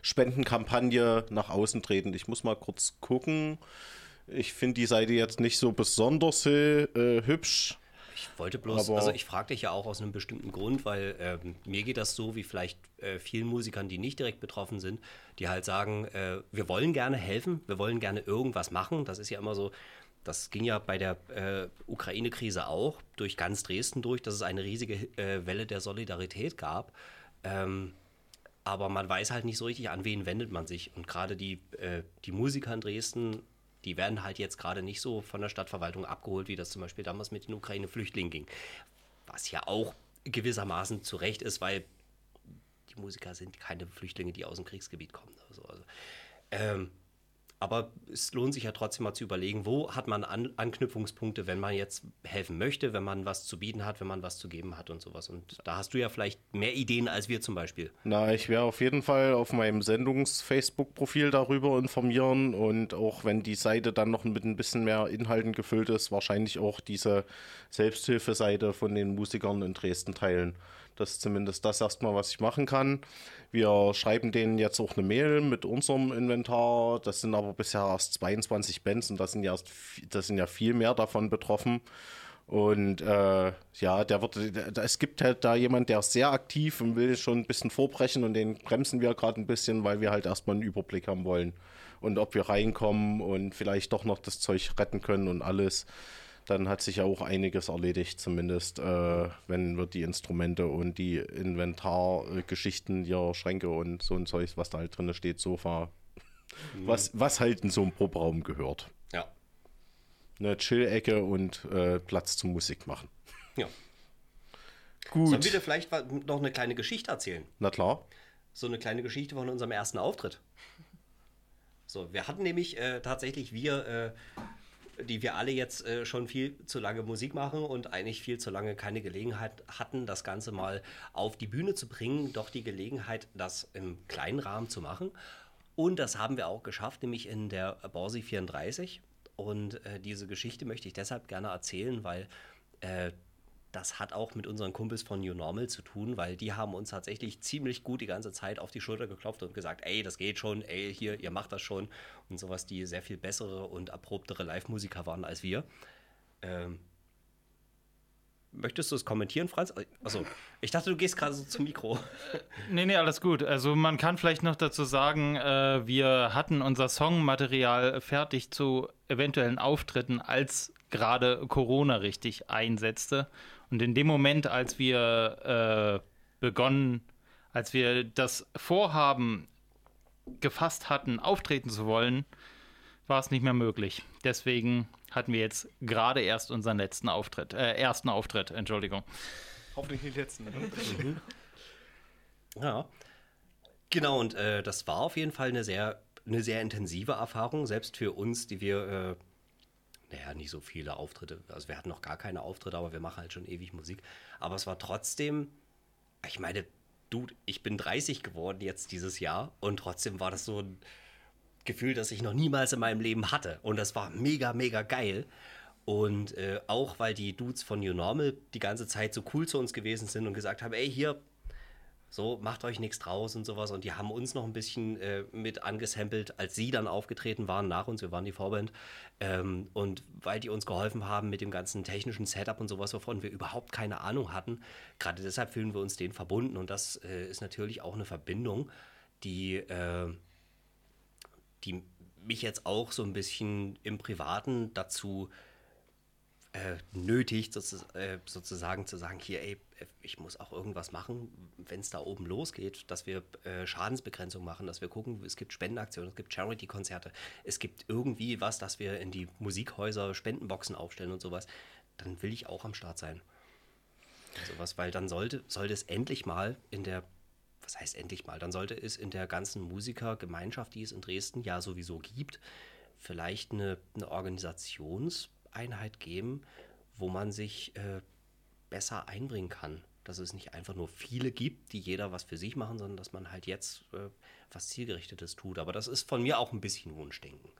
Spendenkampagne nach außen treten. Ich muss mal kurz gucken. Ich finde die Seite jetzt nicht so besonders äh, hübsch. Ich wollte bloß, Aber- also ich frage dich ja auch aus einem bestimmten Grund, weil ähm, mir geht das so, wie vielleicht äh, vielen Musikern, die nicht direkt betroffen sind, die halt sagen, äh, wir wollen gerne helfen, wir wollen gerne irgendwas machen. Das ist ja immer so, das ging ja bei der äh, Ukraine-Krise auch durch ganz Dresden durch, dass es eine riesige äh, Welle der Solidarität gab. Ähm, aber man weiß halt nicht so richtig, an wen wendet man sich. Und gerade die, äh, die Musiker in Dresden, die werden halt jetzt gerade nicht so von der Stadtverwaltung abgeholt, wie das zum Beispiel damals mit den Ukraine-Flüchtlingen ging. Was ja auch gewissermaßen zu Recht ist, weil die Musiker sind keine Flüchtlinge, die aus dem Kriegsgebiet kommen. Also, also, ähm, aber es lohnt sich ja trotzdem mal zu überlegen, wo hat man An Anknüpfungspunkte, wenn man jetzt helfen möchte, wenn man was zu bieten hat, wenn man was zu geben hat und sowas. Und da hast du ja vielleicht mehr Ideen als wir zum Beispiel. Na, ich werde auf jeden Fall auf meinem Sendungs-Facebook-Profil darüber informieren und auch wenn die Seite dann noch mit ein bisschen mehr Inhalten gefüllt ist, wahrscheinlich auch diese Selbsthilfeseite von den Musikern in Dresden teilen. Das ist zumindest das erstmal, was ich machen kann. Wir schreiben denen jetzt auch eine Mail mit unserem Inventar. Das sind aber bisher erst 22 Bands und das sind ja, erst, das sind ja viel mehr davon betroffen. Und äh, ja, der wird, es gibt halt da jemand, der ist sehr aktiv und will schon ein bisschen vorbrechen und den bremsen wir gerade ein bisschen, weil wir halt erstmal einen Überblick haben wollen. Und ob wir reinkommen und vielleicht doch noch das Zeug retten können und alles, dann hat sich ja auch einiges erledigt, zumindest äh, wenn wir die Instrumente und die Inventargeschichten, ja, Schränke und so ein Zeug, was da halt drin steht, Sofa, was, was halt in so einem Proberaum gehört. Ja. Eine Chill-Ecke und äh, Platz zum Musik machen. ja. Gut. Sollen wir dir vielleicht noch eine kleine Geschichte erzählen? Na klar. So eine kleine Geschichte von unserem ersten Auftritt. So, wir hatten nämlich äh, tatsächlich wir, äh, die wir alle jetzt äh, schon viel zu lange Musik machen und eigentlich viel zu lange keine Gelegenheit hatten, das Ganze mal auf die Bühne zu bringen, doch die Gelegenheit, das im kleinen Rahmen zu machen. Und das haben wir auch geschafft, nämlich in der Borsi 34. Und äh, diese Geschichte möchte ich deshalb gerne erzählen, weil äh, das hat auch mit unseren Kumpels von New Normal zu tun, weil die haben uns tatsächlich ziemlich gut die ganze Zeit auf die Schulter geklopft und gesagt, ey, das geht schon, ey, hier, ihr macht das schon und sowas, die sehr viel bessere und erprobtere Live-Musiker waren als wir. Ähm, möchtest du es kommentieren, Franz? Also, ich dachte, du gehst gerade so zum Mikro. [LAUGHS] Nee, nee, alles gut. Also man kann vielleicht noch dazu sagen, äh, wir hatten unser Songmaterial fertig zu eventuellen Auftritten, als gerade Corona richtig einsetzte. Und in dem Moment, als wir äh, begonnen, als wir das Vorhaben gefasst hatten, auftreten zu wollen, war es nicht mehr möglich. Deswegen hatten wir jetzt gerade erst unseren letzten Auftritt, äh, ersten Auftritt, Entschuldigung. Hoffentlich nicht letzten. Ne? [LAUGHS] Ja. Genau, und äh, das war auf jeden Fall eine sehr, eine sehr intensive Erfahrung, selbst für uns, die wir, äh, naja, nicht so viele Auftritte, also wir hatten noch gar keine Auftritte, aber wir machen halt schon ewig Musik. Aber es war trotzdem, ich meine, du, ich bin 30 geworden jetzt dieses Jahr und trotzdem war das so ein Gefühl, das ich noch niemals in meinem Leben hatte. Und das war mega, mega geil. Und äh, auch weil die Dudes von New Normal die ganze Zeit so cool zu uns gewesen sind und gesagt haben, ey, hier, so, macht euch nichts draus und sowas. Und die haben uns noch ein bisschen äh, mit angesampelt, als sie dann aufgetreten waren nach uns. Wir waren die Vorband. Ähm, und weil die uns geholfen haben mit dem ganzen technischen Setup und sowas, wovon wir überhaupt keine Ahnung hatten, gerade deshalb fühlen wir uns denen verbunden. Und das äh, ist natürlich auch eine Verbindung, die, äh, die mich jetzt auch so ein bisschen im Privaten dazu äh, nötigt, sozu äh, sozusagen zu sagen, hier, ey, ich muss auch irgendwas machen, wenn es da oben losgeht, dass wir äh, Schadensbegrenzung machen, dass wir gucken, es gibt Spendenaktionen, es gibt Charity-Konzerte, es gibt irgendwie was, dass wir in die Musikhäuser Spendenboxen aufstellen und sowas, dann will ich auch am Start sein. Sowas, weil dann sollte, sollte es endlich mal in der, was heißt endlich mal, dann sollte es in der ganzen Musikergemeinschaft, die es in Dresden ja sowieso gibt, vielleicht eine, eine Organisationseinheit geben, wo man sich äh, besser einbringen kann. Dass es nicht einfach nur viele gibt, die jeder was für sich machen, sondern dass man halt jetzt äh, was Zielgerichtetes tut. Aber das ist von mir auch ein bisschen Wunschdenken.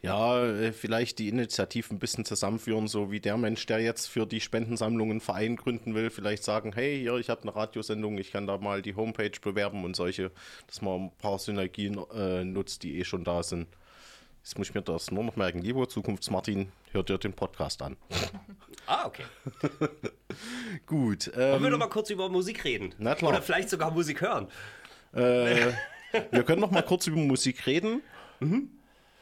Ja, äh, vielleicht die Initiativen ein bisschen zusammenführen, so wie der Mensch, der jetzt für die Spendensammlung einen Verein gründen will, vielleicht sagen, hey, hier, ich habe eine Radiosendung, ich kann da mal die Homepage bewerben und solche, dass man ein paar Synergien äh, nutzt, die eh schon da sind. Jetzt muss ich mir das nur noch merken. Lieber Zukunftsmartin, hört dir den Podcast an. [LAUGHS] Ah, okay. [LAUGHS] Gut. Wollen wir Ähm, doch mal kurz über Musik reden? Na klar. Oder vielleicht sogar Musik hören. äh, [LAUGHS] wir können noch mal kurz über Musik reden.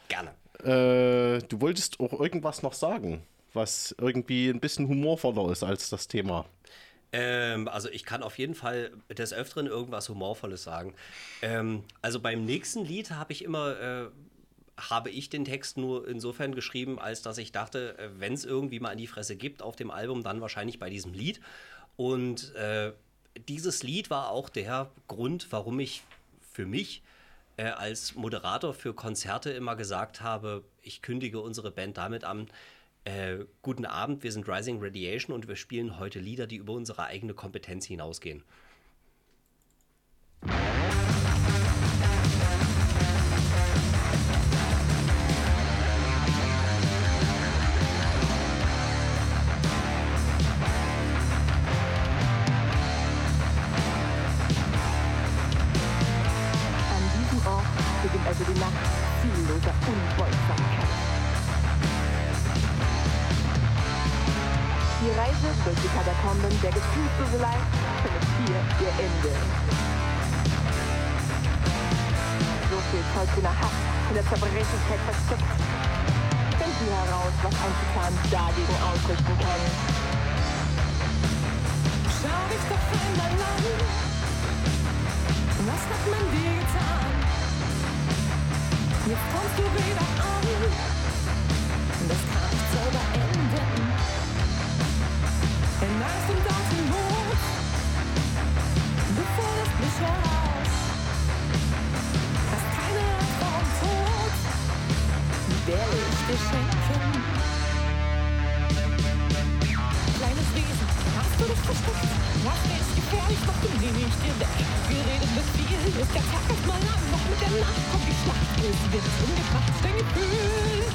Gerne. Äh, du wolltest auch irgendwas noch sagen, was irgendwie ein bisschen humorvoller ist als das Thema. Ähm, also ich kann auf jeden Fall des Öfteren irgendwas Humorvolles sagen. Ähm, also beim nächsten Lied habe ich immer, äh, habe ich den Text nur insofern geschrieben, als dass ich dachte, wenn es irgendwie mal in die Fresse gibt auf dem Album, dann wahrscheinlich bei diesem Lied. Und äh, dieses Lied war auch der Grund, warum ich für mich äh, als Moderator für Konzerte immer gesagt habe, ich kündige unsere Band damit an, äh, guten Abend, wir sind Rising Radiation und wir spielen heute Lieder, die über unsere eigene Kompetenz hinausgehen. Zielloser Unbeugsamkeit. Die Reise durch die Katakomben der Gefühlsduselei findet hier ihr Ende. So viel tollkühner Hass in der Zerbrechlichkeit versteckt. Finden heraus, was ein Titan dagegen ausrichten kann. Schau dich doch einmal an. Was hat man dir? Jetzt kommst du wieder an. Das kann nicht so beenden. In Angst und Atemnot. Du forderst mich heraus. Hast keine Angst vor dem Tod. Die werde ich dir schenken. Kleines Wesen, hast du dich versteckt? Was ist gefährlich, mach du nicht dir weg. Geredet wird viel, ist der Tag erstmal lang, doch mit der Nacht kommt die Schlacht. Es wird umgebracht, dein Gefühl.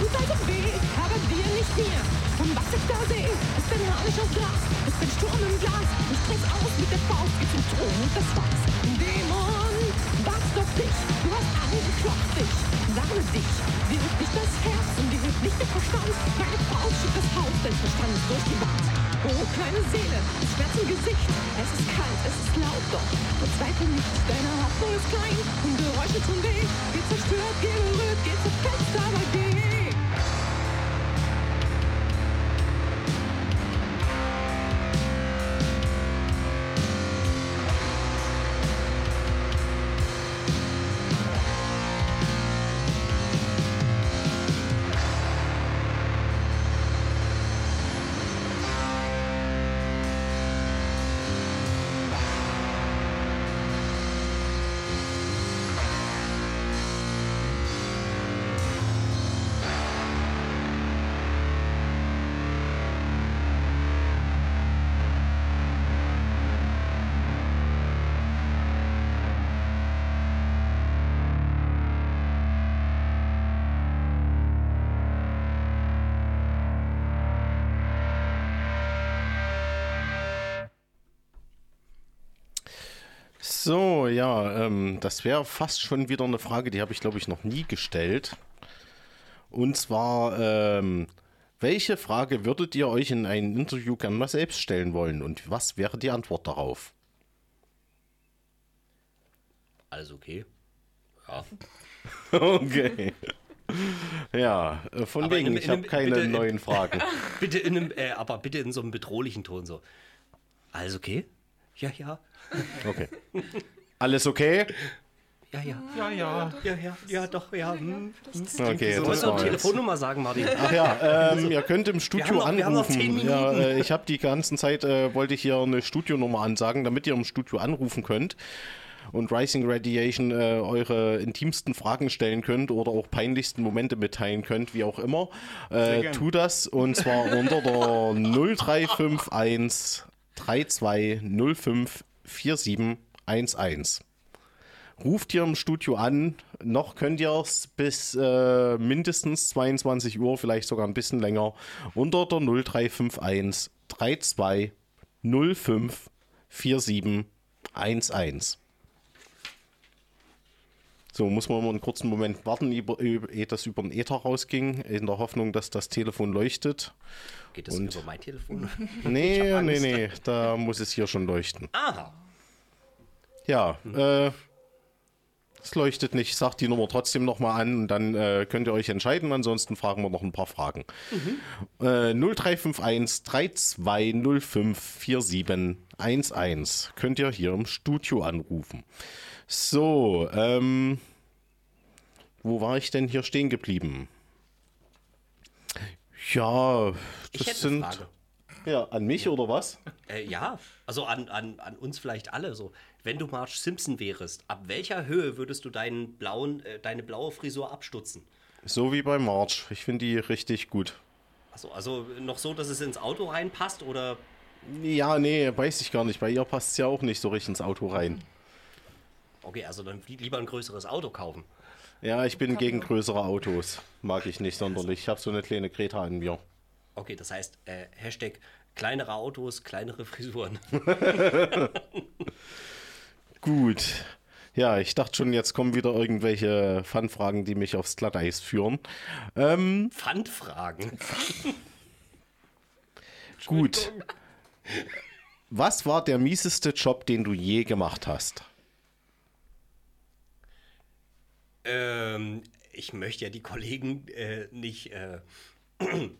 Tut also weh, aber dir nicht mir. Und was ich da sehe, ist ein Harnisch aus Glas, ist ein Sturm im Glas. Du springst aus mit der Faust, geh zum Thron und das war's. Dämon, was doch dich, du hast angeklopft dich. Sammle dich, dir hilft nicht das Herz und dir hilft nicht der Verstand. Meine Faust schiebt das Haus deines Verstandes durch die Wand. Oh, kleine Seele, Schmerz im Gesicht. Es ist kalt, es ist laut, doch verzweifle nicht. Deine Hoffnung ist klein und Geräusche tun weh. Geh zerstört, geh berührt, geh zerfetzt, aber geh. So, ja, ähm, das wäre fast schon wieder eine Frage, die habe ich, glaube ich, noch nie gestellt. Und zwar, ähm, welche Frage würdet ihr euch in einem Interview gerne mal selbst stellen wollen? Und was wäre die Antwort darauf? Alles okay. Ja. [LAUGHS] Okay. Ja, äh, von Aber in wegen, ich habe keine bitte neuen Fragen. [LAUGHS] Bitte in einem, äh, aber bitte in so einem bedrohlichen Ton so. Alles okay? Ja, ja. Okay. Alles okay? Ja, ja. Ja, ja. Ja, ja, ja, doch, ja. Hm. Okay, Du das doch. Telefonnummer sagen, Martin. Ach ja, ähm, ihr könnt im Studio haben noch- wir haben noch anrufen. zehn ja, Minuten. äh, ich habe die ganze Zeit, äh, wollte ich hier eine Studionummer ansagen, damit ihr im Studio anrufen könnt und Rising Radiation äh, eure intimsten Fragen stellen könnt oder auch peinlichsten Momente mitteilen könnt, wie auch immer. Äh, tu das und zwar unter der [LAUGHS] 0351 3205 4711. Ruft hier im Studio an. Noch könnt ihr es bis äh, mindestens 22 Uhr, vielleicht sogar ein bisschen länger, unter der 0351 32 05 4711. So, muss man mal einen kurzen Moment warten, ehe das über den Ether rausging, in der Hoffnung, dass das Telefon leuchtet. Geht das Und- über mein Telefon? [LAUGHS] Nee, nee, nee, da muss es hier schon leuchten. Aha. Ja, äh, es leuchtet nicht. Sagt die Nummer trotzdem nochmal an und dann äh, könnt ihr euch entscheiden. Ansonsten fragen wir noch ein paar Fragen. Äh, 0351 3205 4711 könnt ihr hier im Studio anrufen. So, ähm, wo war ich denn hier stehen geblieben? Ja, das sind. Ja, an mich oder was? [LAUGHS] Äh, ja, also an, an, an uns vielleicht alle so. Wenn du Marge Simpson wärst, ab welcher Höhe würdest du deinen blauen, äh, deine blaue Frisur abstutzen? So wie bei March. Ich finde die richtig gut. Also, also noch so, dass es ins Auto reinpasst oder Ja, nee, weiß ich gar nicht. Bei ihr passt es ja auch nicht so richtig ins Auto rein. Okay, also dann lieber ein größeres Auto kaufen. Ja, ich bin gegen größere Autos. Mag ich nicht sonderlich. Ich habe so eine kleine Greta an mir. Okay, das heißt äh, Hashtag kleinere Autos, kleinere Frisuren. [LAUGHS] Gut. Ja, ich dachte schon, jetzt kommen wieder irgendwelche Fun-Fragen, die mich aufs Glatteis führen. Ähm, Pfandfragen. gut. Was war der mieseste Job, den du je gemacht hast? Ähm, ich möchte ja die Kollegen äh, nicht, äh, [CLEARS THROAT]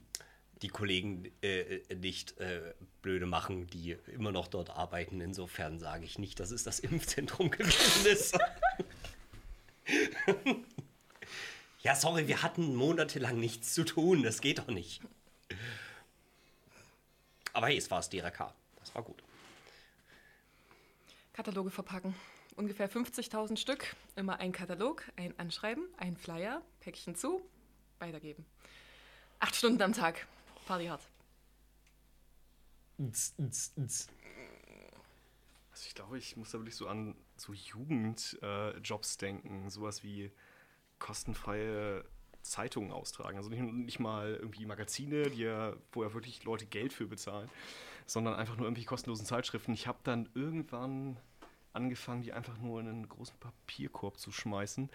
die Kollegen äh, nicht äh, blöde machen, die immer noch dort arbeiten. Insofern sage ich nicht, dass es das Impfzentrum [LAUGHS] gewesen ist. [LAUGHS] ja, sorry, wir hatten monatelang nichts zu tun. Das geht doch nicht. Aber hey, es war das DRK. Das war gut. Kataloge verpacken. Ungefähr 50.000 Stück. Immer ein Katalog, ein Anschreiben, ein Flyer, Päckchen zu, weitergeben. Acht Stunden am Tag. Party hart. Also ich glaube, ich muss da wirklich so an so Jugendjobs äh, Jobs denken. Sowas wie kostenfreie Zeitungen austragen. Also nicht, nicht mal irgendwie Magazine, die ja, wo ja wirklich Leute Geld für bezahlen, sondern einfach nur irgendwelche kostenlosen Zeitschriften. Ich habe dann irgendwann angefangen, die einfach nur in einen großen Papierkorb zu schmeißen.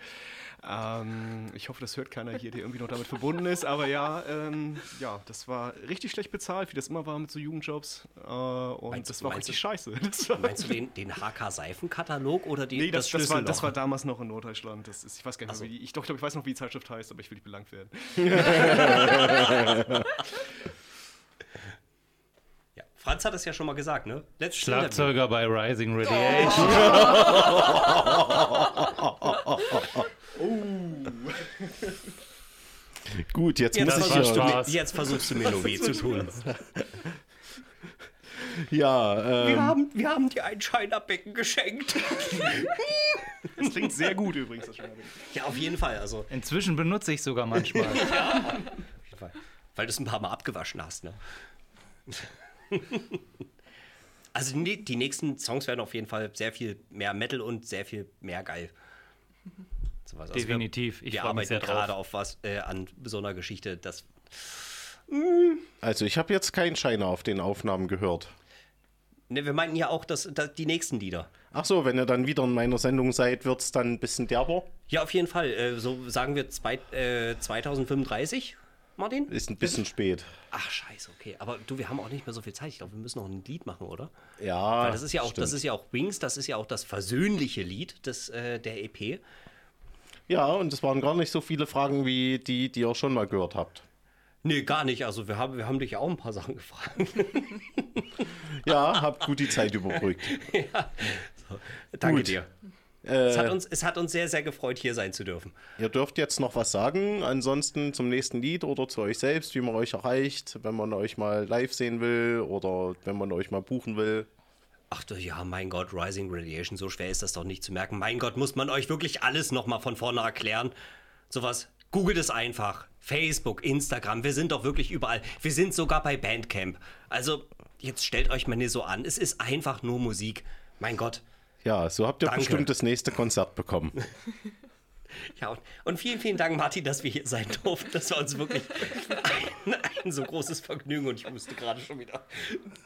Ähm, ich hoffe, das hört keiner hier, der irgendwie noch damit verbunden ist. Aber ja, ähm, ja, das war richtig schlecht bezahlt, wie das immer war mit so Jugendjobs. Äh, und Meinst du- das war richtig du- scheiße. [LAUGHS] Das war, Meinst du den, den HK-Seifenkatalog oder die, Nee, das, das, war, Schlüsselloch? das war damals noch in Norddeutschland. Das ist, ich weiß gar nicht Ach so. mehr, wie die, ich doch, glaub, ich weiß noch, wie die Zeitschrift heißt, aber ich will nicht belangt werden. [LAUGHS] [LAUGHS] Ja, Franz hat es ja schon mal gesagt, ne? Letztes Schlagzeuger bei Rising Radiation. [LAUGHS] Gut, jetzt Jetzt, ich versuchst du, jetzt versuchst du mir [LAUGHS] nur weh zu tun. Ja, Wir ähm, haben, wir haben dir ein Scheinerbecken geschenkt. [LAUGHS] Das klingt sehr gut übrigens. Das Ja, auf jeden Fall. Also, Inzwischen benutze ich sogar manchmal. auf jeden Fall. Weil du es ein paar Mal abgewaschen hast, ne? [LAUGHS] Also die, die nächsten Songs werden auf jeden Fall sehr viel mehr Metal und sehr viel mehr geil. Sowas. Also Definitiv. Wir, Ich wir mich arbeiten sehr drauf. gerade auf was äh, an so einer Geschichte, das also ich habe jetzt keinen Scheiner auf den Aufnahmen gehört. Ne, wir meinten ja auch, dass, dass die nächsten Lieder. Ach so, wenn ihr dann wieder in meiner Sendung seid, wird es dann ein bisschen derber. Ja, auf jeden Fall. Äh, so sagen wir zwei, äh, 2035. Martin? Ist ein bisschen spät. Ach, scheiße, okay. Aber du, wir haben auch nicht mehr so viel Zeit. Ich glaube, wir müssen noch ein Lied machen, oder? Ja. Weil das ist ja auch, das ist ja auch Wings, das ist ja auch das versöhnliche Lied des, äh, der EP. Ja, und es waren gar nicht so viele Fragen wie die, die ihr schon mal gehört habt. Nee, gar nicht. Also wir haben, wir haben dich ja auch ein paar Sachen gefragt. [LAUGHS] Ja, habt gut die Zeit überbrückt. [LAUGHS] Danke Gut. dir. Äh, Es hat, uns, es hat uns sehr, sehr gefreut, hier sein zu dürfen. Ihr dürft jetzt noch was sagen, ansonsten zum nächsten Lied oder zu euch selbst, wie man euch erreicht, wenn man euch mal live sehen will oder wenn man euch mal buchen will. Ach du, ja, mein Gott, Rising Radiation, so schwer ist das doch nicht zu merken. Mein Gott, muss man euch wirklich alles nochmal von vorne erklären? Sowas, googelt es einfach. Facebook, Instagram, wir sind doch wirklich überall. Wir sind sogar bei Bandcamp. Also, jetzt stellt euch mal nicht so an. Es ist einfach nur Musik. Mein Gott. Ja, so habt ihr Danke. bestimmt das nächste Konzert bekommen. [LAUGHS] Ja, und, und vielen, vielen Dank, Martin, dass wir hier sein durften. Das war uns wirklich ein, ein so großes Vergnügen und ich musste gerade schon wieder.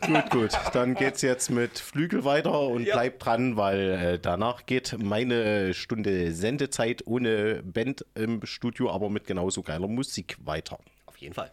gut, gut. Dann geht's jetzt mit Flügel weiter und Ja. bleibt dran, weil äh, danach geht meine Stunde Sendezeit ohne Band im Studio, aber mit genauso geiler Musik weiter. Auf jeden Fall.